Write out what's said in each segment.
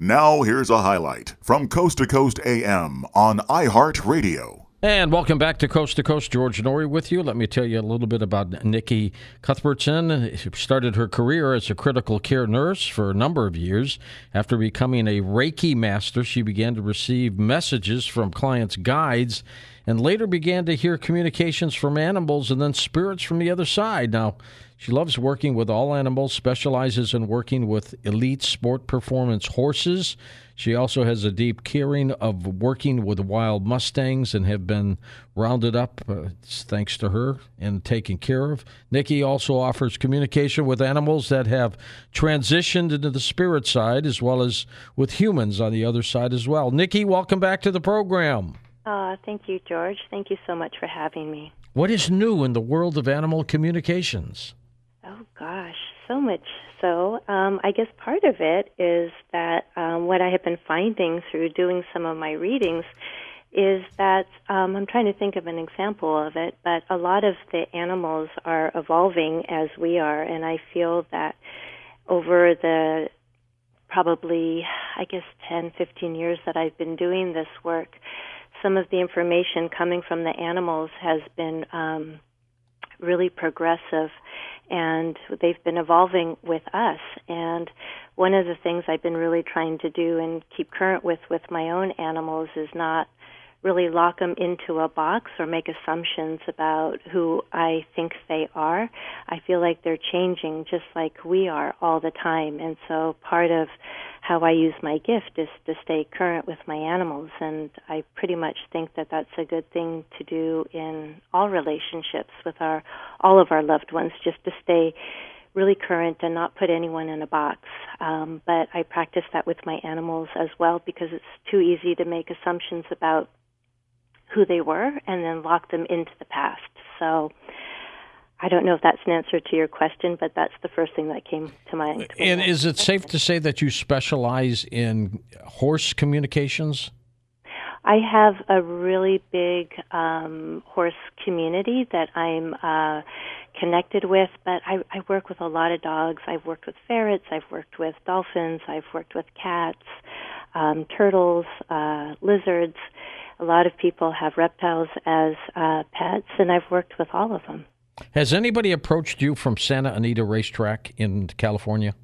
Now, here's a highlight from Coast to Coast AM on iHeartRadio. And welcome back to Coast to Coast. George Noory with you. Let me tell you a little bit about Nikki Cuthbertson. She started her career as a critical care nurse for a number of years. After becoming a Reiki master, she began to receive messages from clients' guides and later began to hear communications from animals and then spirits from the other side. Now, she loves working with all animals, specializes in working with elite sport performance horses. She also has a deep caring of working with wild mustangs and have been rounded up uh, thanks to her and taken care of. Nikki also offers communication with animals that have transitioned into the spirit side as well as with humans on the other side as well. Nikki, welcome back to the program. Uh, thank you, George. Thank you so much for having me. What is new in the world of animal communications? Oh gosh, so much. So um, I guess part of it is that um, what I have been finding through doing some of my readings is that um, I'm trying to think of an example of it, but a lot of the animals are evolving as we are, and I feel that over the probably, I guess, 10, 15 years that I've been doing this work, some of the information coming from the animals has been um, really progressive and they've been evolving with us. And one of the things I've been really trying to do and keep current with with my own animals is not really lock them into a box or make assumptions about who I think they are. I feel like they're changing just like we are all the time. And so part of how I use my gift is to stay current with my animals. And I pretty much think that that's a good thing to do in all relationships with our, all of our loved ones, just to stay really current and not put anyone in a box. Um, but I practice that with my animals as well because it's too easy to make assumptions about who they were and then lock them into the past. So I don't know if that's an answer to your question, but that's the first thing that came to mind. And is it safe to say that you specialize in horse communications? I have a really big um, horse community that I'm uh, connected with, but I, I work with a lot of dogs. I've worked with ferrets, I've worked with dolphins, I've worked with cats, um, turtles, uh, lizards a lot of people have reptiles as uh, pets, and I've worked with all of them. Has anybody approached you from Santa Anita Racetrack in California?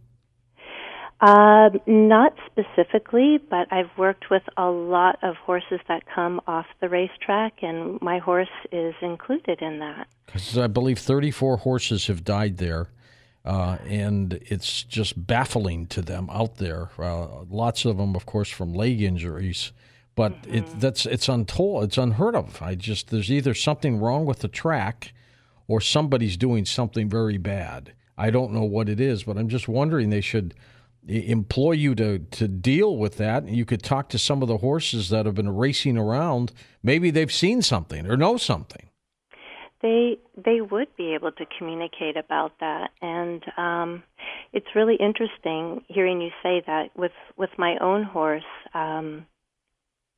Uh, not specifically, but I've worked with a lot of horses that come off the racetrack, and my horse is included in that. Because I believe 34 horses have died there. Uh, and it's just baffling to them out there. Uh, lots of them, of course, from leg injuries but mm-hmm. it that's it's untold it's unheard of. I just there's either something wrong with the track or somebody's doing something very bad. I don't know what it is but i'm just wondering they should employ you to to deal with that. You could talk to some of the horses that have been racing around. Maybe they've seen something or know something. They they would be able to communicate about that. And um it's really interesting hearing you say that with with my own horse um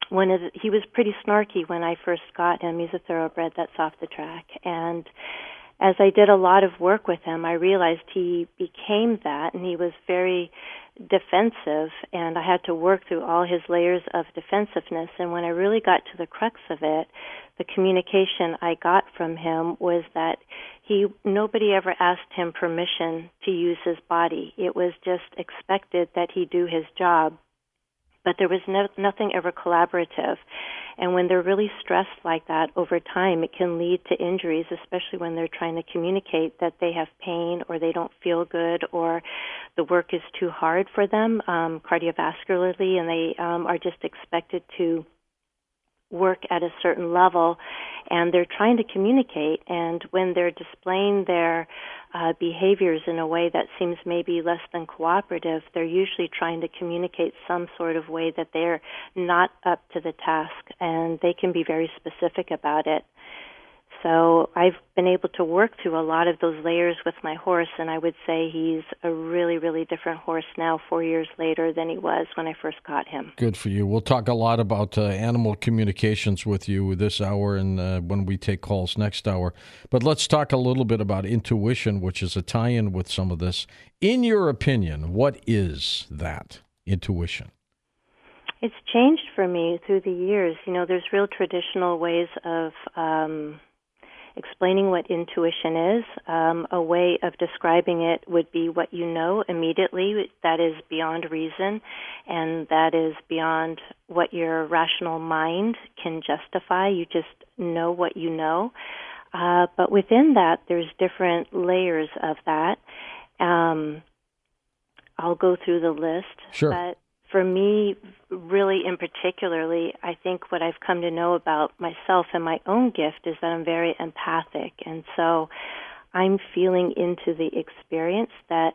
one of the, he was pretty snarky when I first got him. He's a thoroughbred that's off the track, and as I did a lot of work with him, I realized he became that, and he was very defensive, and I had to work through all his layers of defensiveness. And when I really got to the crux of it, the communication I got from him was that he nobody ever asked him permission to use his body. It was just expected that he do his job but there was no, nothing ever collaborative. And when they're really stressed like that over time, it can lead to injuries, especially when they're trying to communicate that they have pain or they don't feel good or the work is too hard for them um, cardiovascularly and they um, are just expected to work at a certain level and they're trying to communicate and when they're displaying their uh, behaviors in a way that seems maybe less than cooperative they're usually trying to communicate some sort of way that they're not up to the task and they can be very specific about it so I've been able to work through a lot of those layers with my horse, and I would say he's a really, really different horse now, four years later, than he was when I first got him. Good for you. We'll talk a lot about uh, animal communications with you this hour and uh, when we take calls next hour. But let's talk a little bit about intuition, which is a tie in with some of this. In your opinion, what is that intuition? It's changed for me through the years. You know, there's real traditional ways of um, explaining what intuition is. Um, a way of describing it would be what you know immediately, that is beyond reason, and that is beyond what your rational mind can justify. You just know what you know. Uh, but within that, there's different layers of that. Um, I'll go through the list. Sure. But for me, really in particularly, I think what I've come to know about myself and my own gift is that I'm very empathic. And so I'm feeling into the experience that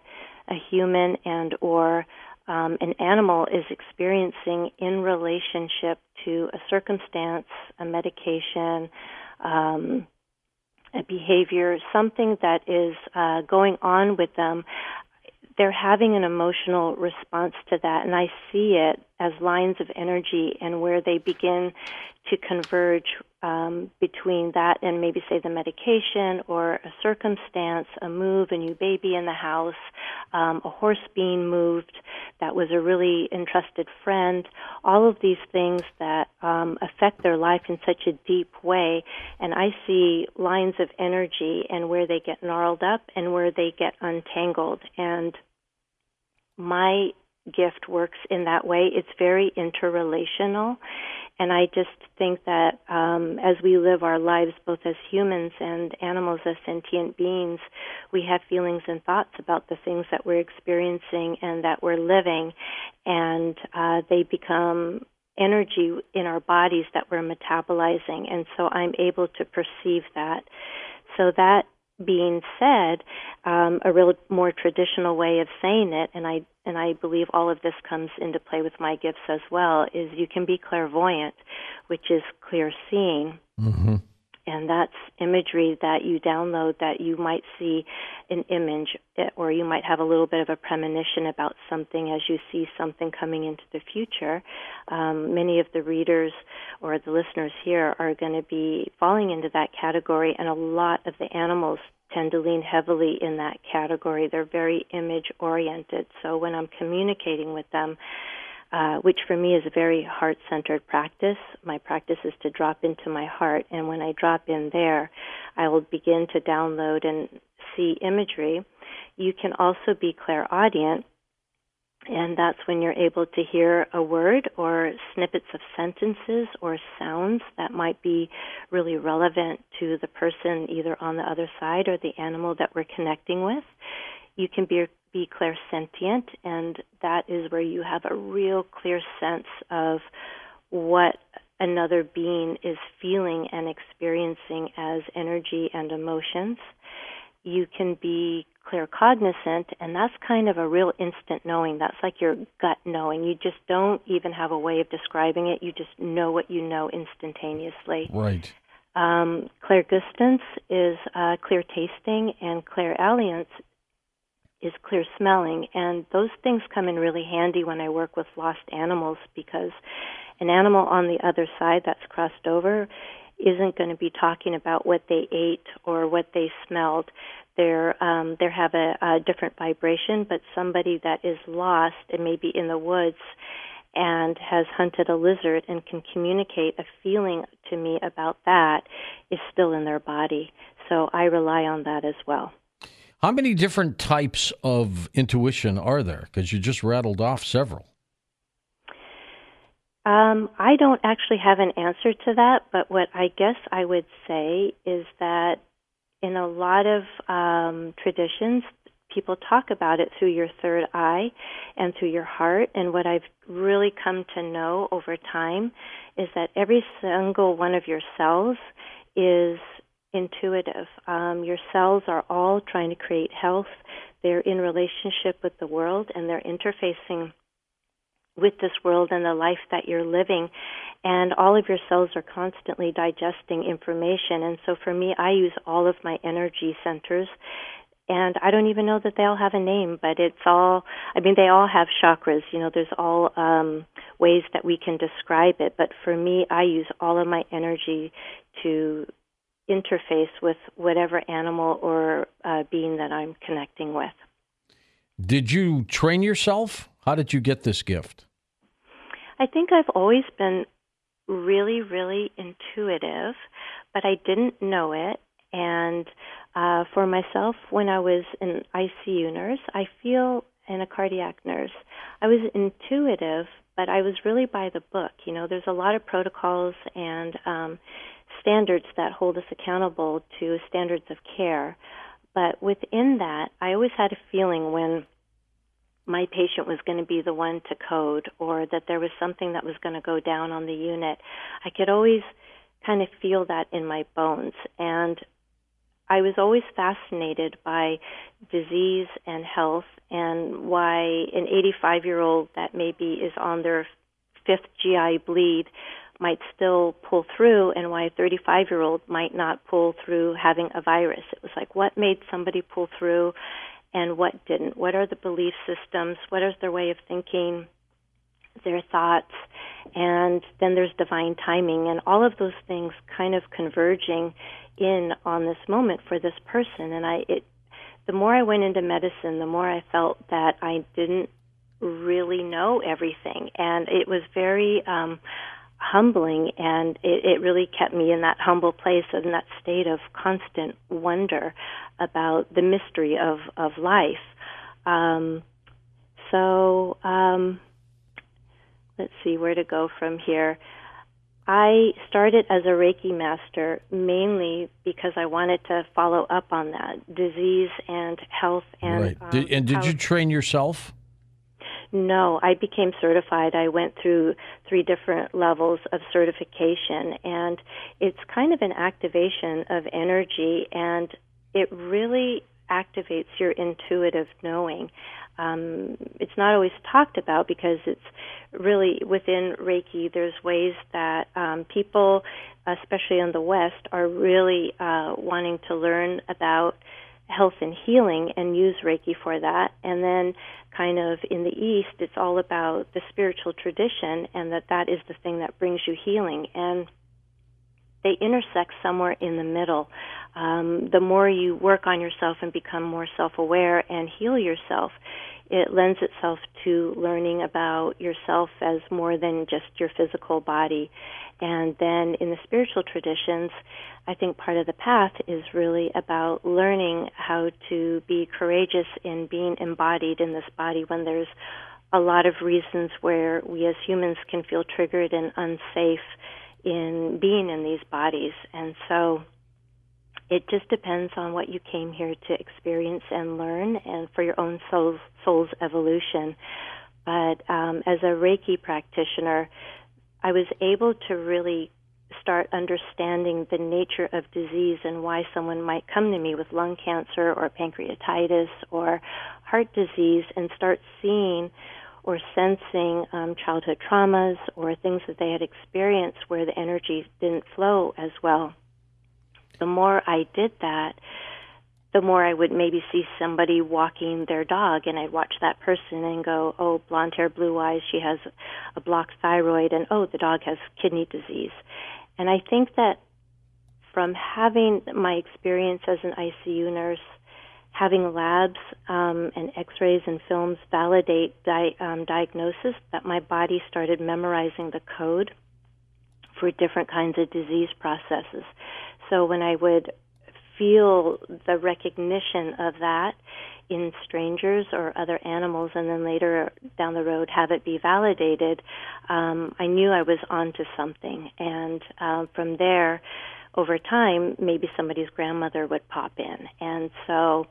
a human and or um, an animal is experiencing in relationship to a circumstance, a medication, um, a behavior, something that is uh, going on with them they're having an emotional response to that, and I see it as lines of energy and where they begin to converge um, between that and maybe say the medication or a circumstance, a move, a new baby in the house, um, a horse being moved that was a really entrusted friend, all of these things that um, affect their life in such a deep way. And I see lines of energy and where they get gnarled up and where they get untangled. And my gift works in that way. It's very interrelational. And I just think that um, as we live our lives, both as humans and animals as sentient beings, we have feelings and thoughts about the things that we're experiencing and that we're living, and uh, they become energy in our bodies that we're metabolizing. And so I'm able to perceive that. So that being said, um, a real more traditional way of saying it, and I and I believe all of this comes into play with my gifts as well, is you can be clairvoyant, which is clear seeing. Mm-hmm. And that's imagery that you download that you might see an image eh, or you might have a little bit of a premonition about something as you see something coming into the future. Um, many of the readers or the listeners here are going to be falling into that category, and a lot of the animals tend to lean heavily in that category. They're very image oriented. So when I'm communicating with them, uh, which for me is a very heart centered practice, my practice is to drop into my heart. And when I drop in there, I will begin to download and see imagery. You can also be clairaudient and that's when you're able to hear a word or snippets of sentences or sounds that might be really relevant to the person either on the other side or the animal that we're connecting with. You can be be clairsentient and that is where you have a real clear sense of what another being is feeling and experiencing as energy and emotions. You can be claircognizant, and that's kind of a real instant knowing. That's like your gut knowing. You just don't even have a way of describing it. You just know what you know instantaneously. Right. Um, clairgustance is uh, clear tasting, and clairalience is clear smelling. And those things come in really handy when I work with lost animals because an animal on the other side that's crossed over isn't going to be talking about what they ate or what they smelled they're um, they have a, a different vibration, but somebody that is lost and maybe in the woods and has hunted a lizard and can communicate a feeling to me about that is still in their body. So I rely on that as well. How many different types of intuition are there? Because you just rattled off several. Um, I don't actually have an answer to that, but what I guess I would say is that in a lot of um, traditions, people talk about it through your third eye and through your heart. And what I've really come to know over time is that every single one of your cells is intuitive. Um, your cells are all trying to create health. They're in relationship with the world and they're interfacing with this world and the life that you're living. And all of your cells are constantly digesting information. And so for me I use all of my energy centers. And I don't even know that they all have a name, but it's all I mean they all have chakras, you know, there's all um ways that we can describe it, but for me I use all of my energy to interface with whatever animal or uh, being that I'm connecting with. Did you train yourself? How did you get this gift? I think I've always been really, really intuitive, but I didn't know it. And uh, for myself, when I was an ICU nurse, I feel, and a cardiac nurse, I was intuitive, but I was really by the book. You know, there's a lot of protocols and um, standards that hold us accountable to standards of care. But within that, I always had a feeling when my patient was going to be the one to code or that there was something that was going to go down on the unit. I could always kind of feel that in my bones. And I was always fascinated by disease and health and why an 85 year old that maybe is on their fifth GI bleed might still pull through and why a 35 year old might not pull through having a virus. It was like what made somebody pull through and what didn't. What are the belief systems? What is their way of thinking? Their thoughts, and then there's divine timing, and all of those things kind of converging in on this moment for this person. And I, it, the more I went into medicine, the more I felt that I didn't really know everything, and it was very um, humbling and it, it really kept me in that humble place and that state of constant wonder about the mystery of, of life. Um, so um, let's see where to go from here. I started as a Reiki master mainly because I wanted to follow up on that disease and health and. Right. Did, um, and did you train yourself? No, I became certified. I went through three different levels of certification, and it's kind of an activation of energy, and it really activates your intuitive knowing. Um, it's not always talked about because it's really within Reiki. There's ways that um, people, especially in the West, are really uh, wanting to learn about health and healing and use Reiki for that. And then, kind of in the East, it's all about the spiritual tradition and that that is the thing that brings you healing. And they intersect somewhere in the middle. Um, the more you work on yourself and become more self aware and heal yourself, it lends itself to learning about yourself as more than just your physical body. And then in the spiritual traditions, I think part of the path is really about learning how to be courageous in being embodied in this body when there's a lot of reasons where we as humans can feel triggered and unsafe in being in these bodies. And so it just depends on what you came here to experience and learn and for your own soul's, soul's evolution. But um, as a Reiki practitioner, I was able to really start understanding the nature of disease and why someone might come to me with lung cancer or pancreatitis or heart disease and start seeing or sensing um, childhood traumas or things that they had experienced where the energy didn't flow as well. The more I did that, the more I would maybe see somebody walking their dog, and I'd watch that person and go, "Oh, blonde hair, blue eyes, she has a blocked thyroid," and "Oh, the dog has kidney disease." And I think that from having my experience as an ICU nurse, having labs um, and X-rays and films validate di- um, diagnosis, that my body started memorizing the code for different kinds of disease processes so when I would feel the recognition of that in strangers or other animals, and then later down the road have it be validated, um, I knew I was onto something. And uh, from there, over time, maybe somebody's grandmother would pop in. And so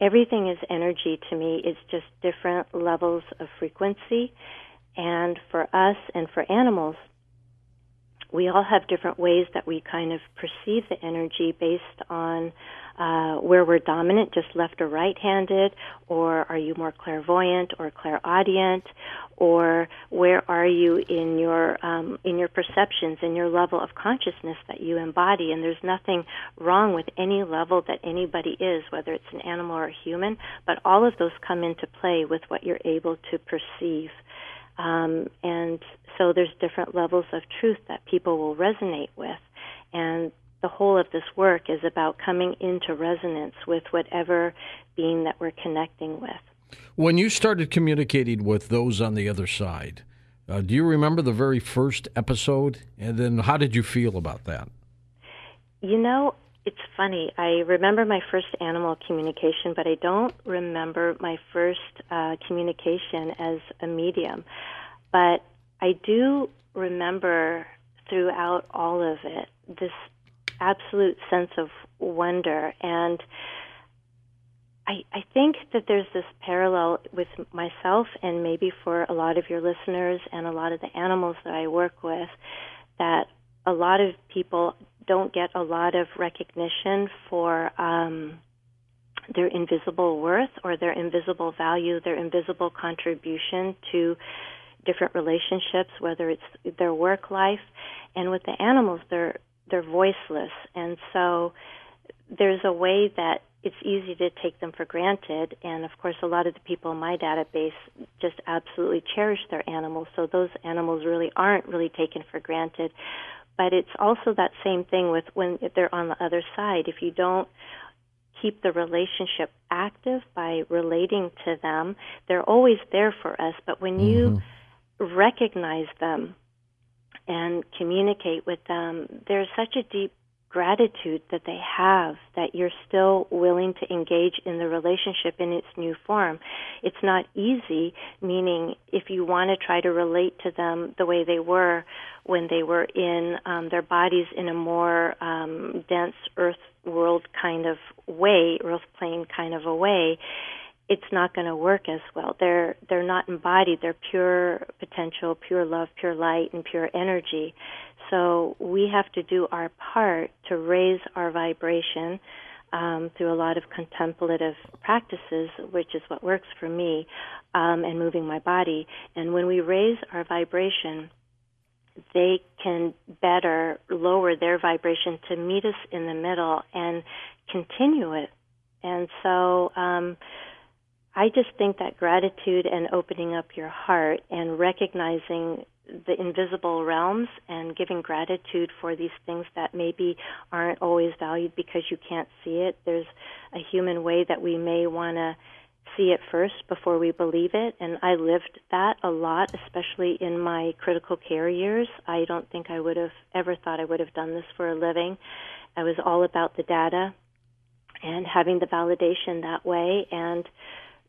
everything is energy to me. It's just different levels of frequency. And for us and for animals, we all have different ways that we kind of perceive the energy based on uh, where we're dominant, just left or right handed, or are you more clairvoyant or clairaudient, or where are you in your um, in your perceptions, in your level of consciousness that you embody? And there's nothing wrong with any level that anybody is, whether it's an animal or a human, but all of those come into play with what you're able to perceive. Um, and so there's different levels of truth that people will resonate with. And the whole of this work is about coming into resonance with whatever being that we're connecting with. When you started communicating with those on the other side, Uh, do you remember the very first episode? And then how did you feel about that? You know, it's funny. I remember my first animal communication, but I don't remember my first uh, communication as a medium. But I do remember throughout all of it this absolute sense of wonder and I, I think that there's this parallel with myself and maybe for a lot of your listeners and a lot of the animals that I work with that a lot of people don't get a lot of recognition for um, their invisible worth or their invisible value, their invisible contribution to different relationships, whether it's their work life, and with the animals, they're they're voiceless, and so there's a way that it's easy to take them for granted. And of course, a lot of the people in my database just absolutely cherish their animals, so those animals really aren't really taken for granted. But it's also that same thing with when they're on the other side. If you don't keep the relationship active by relating to them, they're always there for us. But when mm-hmm. you recognize them and communicate with them, there's such a deep gratitude that they have that you're still willing to engage in the relationship in its new form. It's not easy, meaning if you want to try to relate to them the way they were when they were in um, their bodies in a more um, dense earth world kind of way, earth plane kind of a way, it's not going to work as well. They're they're not embodied. They're pure potential, pure love, pure light, and pure energy. So we have to do our part to raise our vibration um, through a lot of contemplative practices, which is what works for me, um, and moving my body. And when we raise our vibration, they can better lower their vibration to meet us in the middle and continue it. And so, um, I just think that gratitude and opening up your heart and recognizing the invisible realms and giving gratitude for these things that maybe aren't always valued because you can't see it. There's a human way that we may want to see it first before we believe it. And I lived that a lot, especially in my critical care years. I don't think I would have ever thought I would have done this for a living. I was all about the data and having the validation that way. And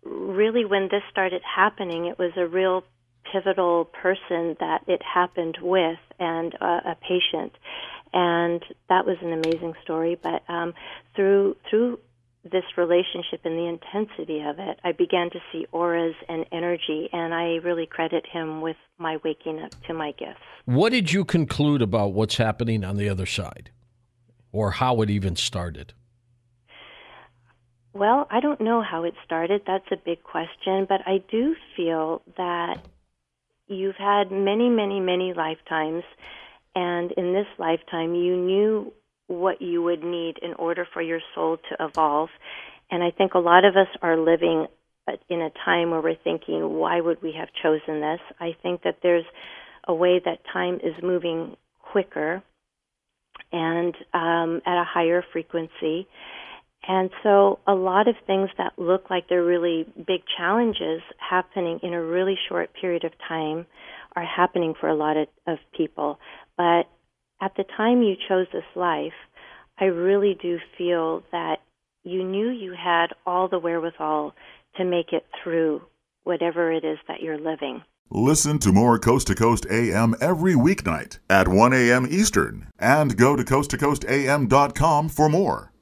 really, when this started happening, it was a real pivotal person that it happened with and uh, a patient, and that was an amazing story. But um, through through this relationship and the intensity of it, I began to see auras and energy, and I really credit him with my waking up to my gifts. What did you conclude about what's happening on the other side, or how it even started? Well, I don't know how it started. That's a big question, but I do feel that you've had many, many, many lifetimes, and in this lifetime, you knew what you would need in order for your soul to evolve. And I think a lot of us are living in a time where we're thinking, why would we have chosen this? I think that there's a way that time is moving quicker and um, at a higher frequency. And so a lot of things that look like they're really big challenges happening in a really short period of time are happening for a lot of, of people. But at the time you chose this life, I really do feel that you knew you had all the wherewithal to make it through whatever it is that you're living. Listen to more Coast to Coast AM every weeknight at 1 a.m. Eastern and go to coasttocoastam.com for more.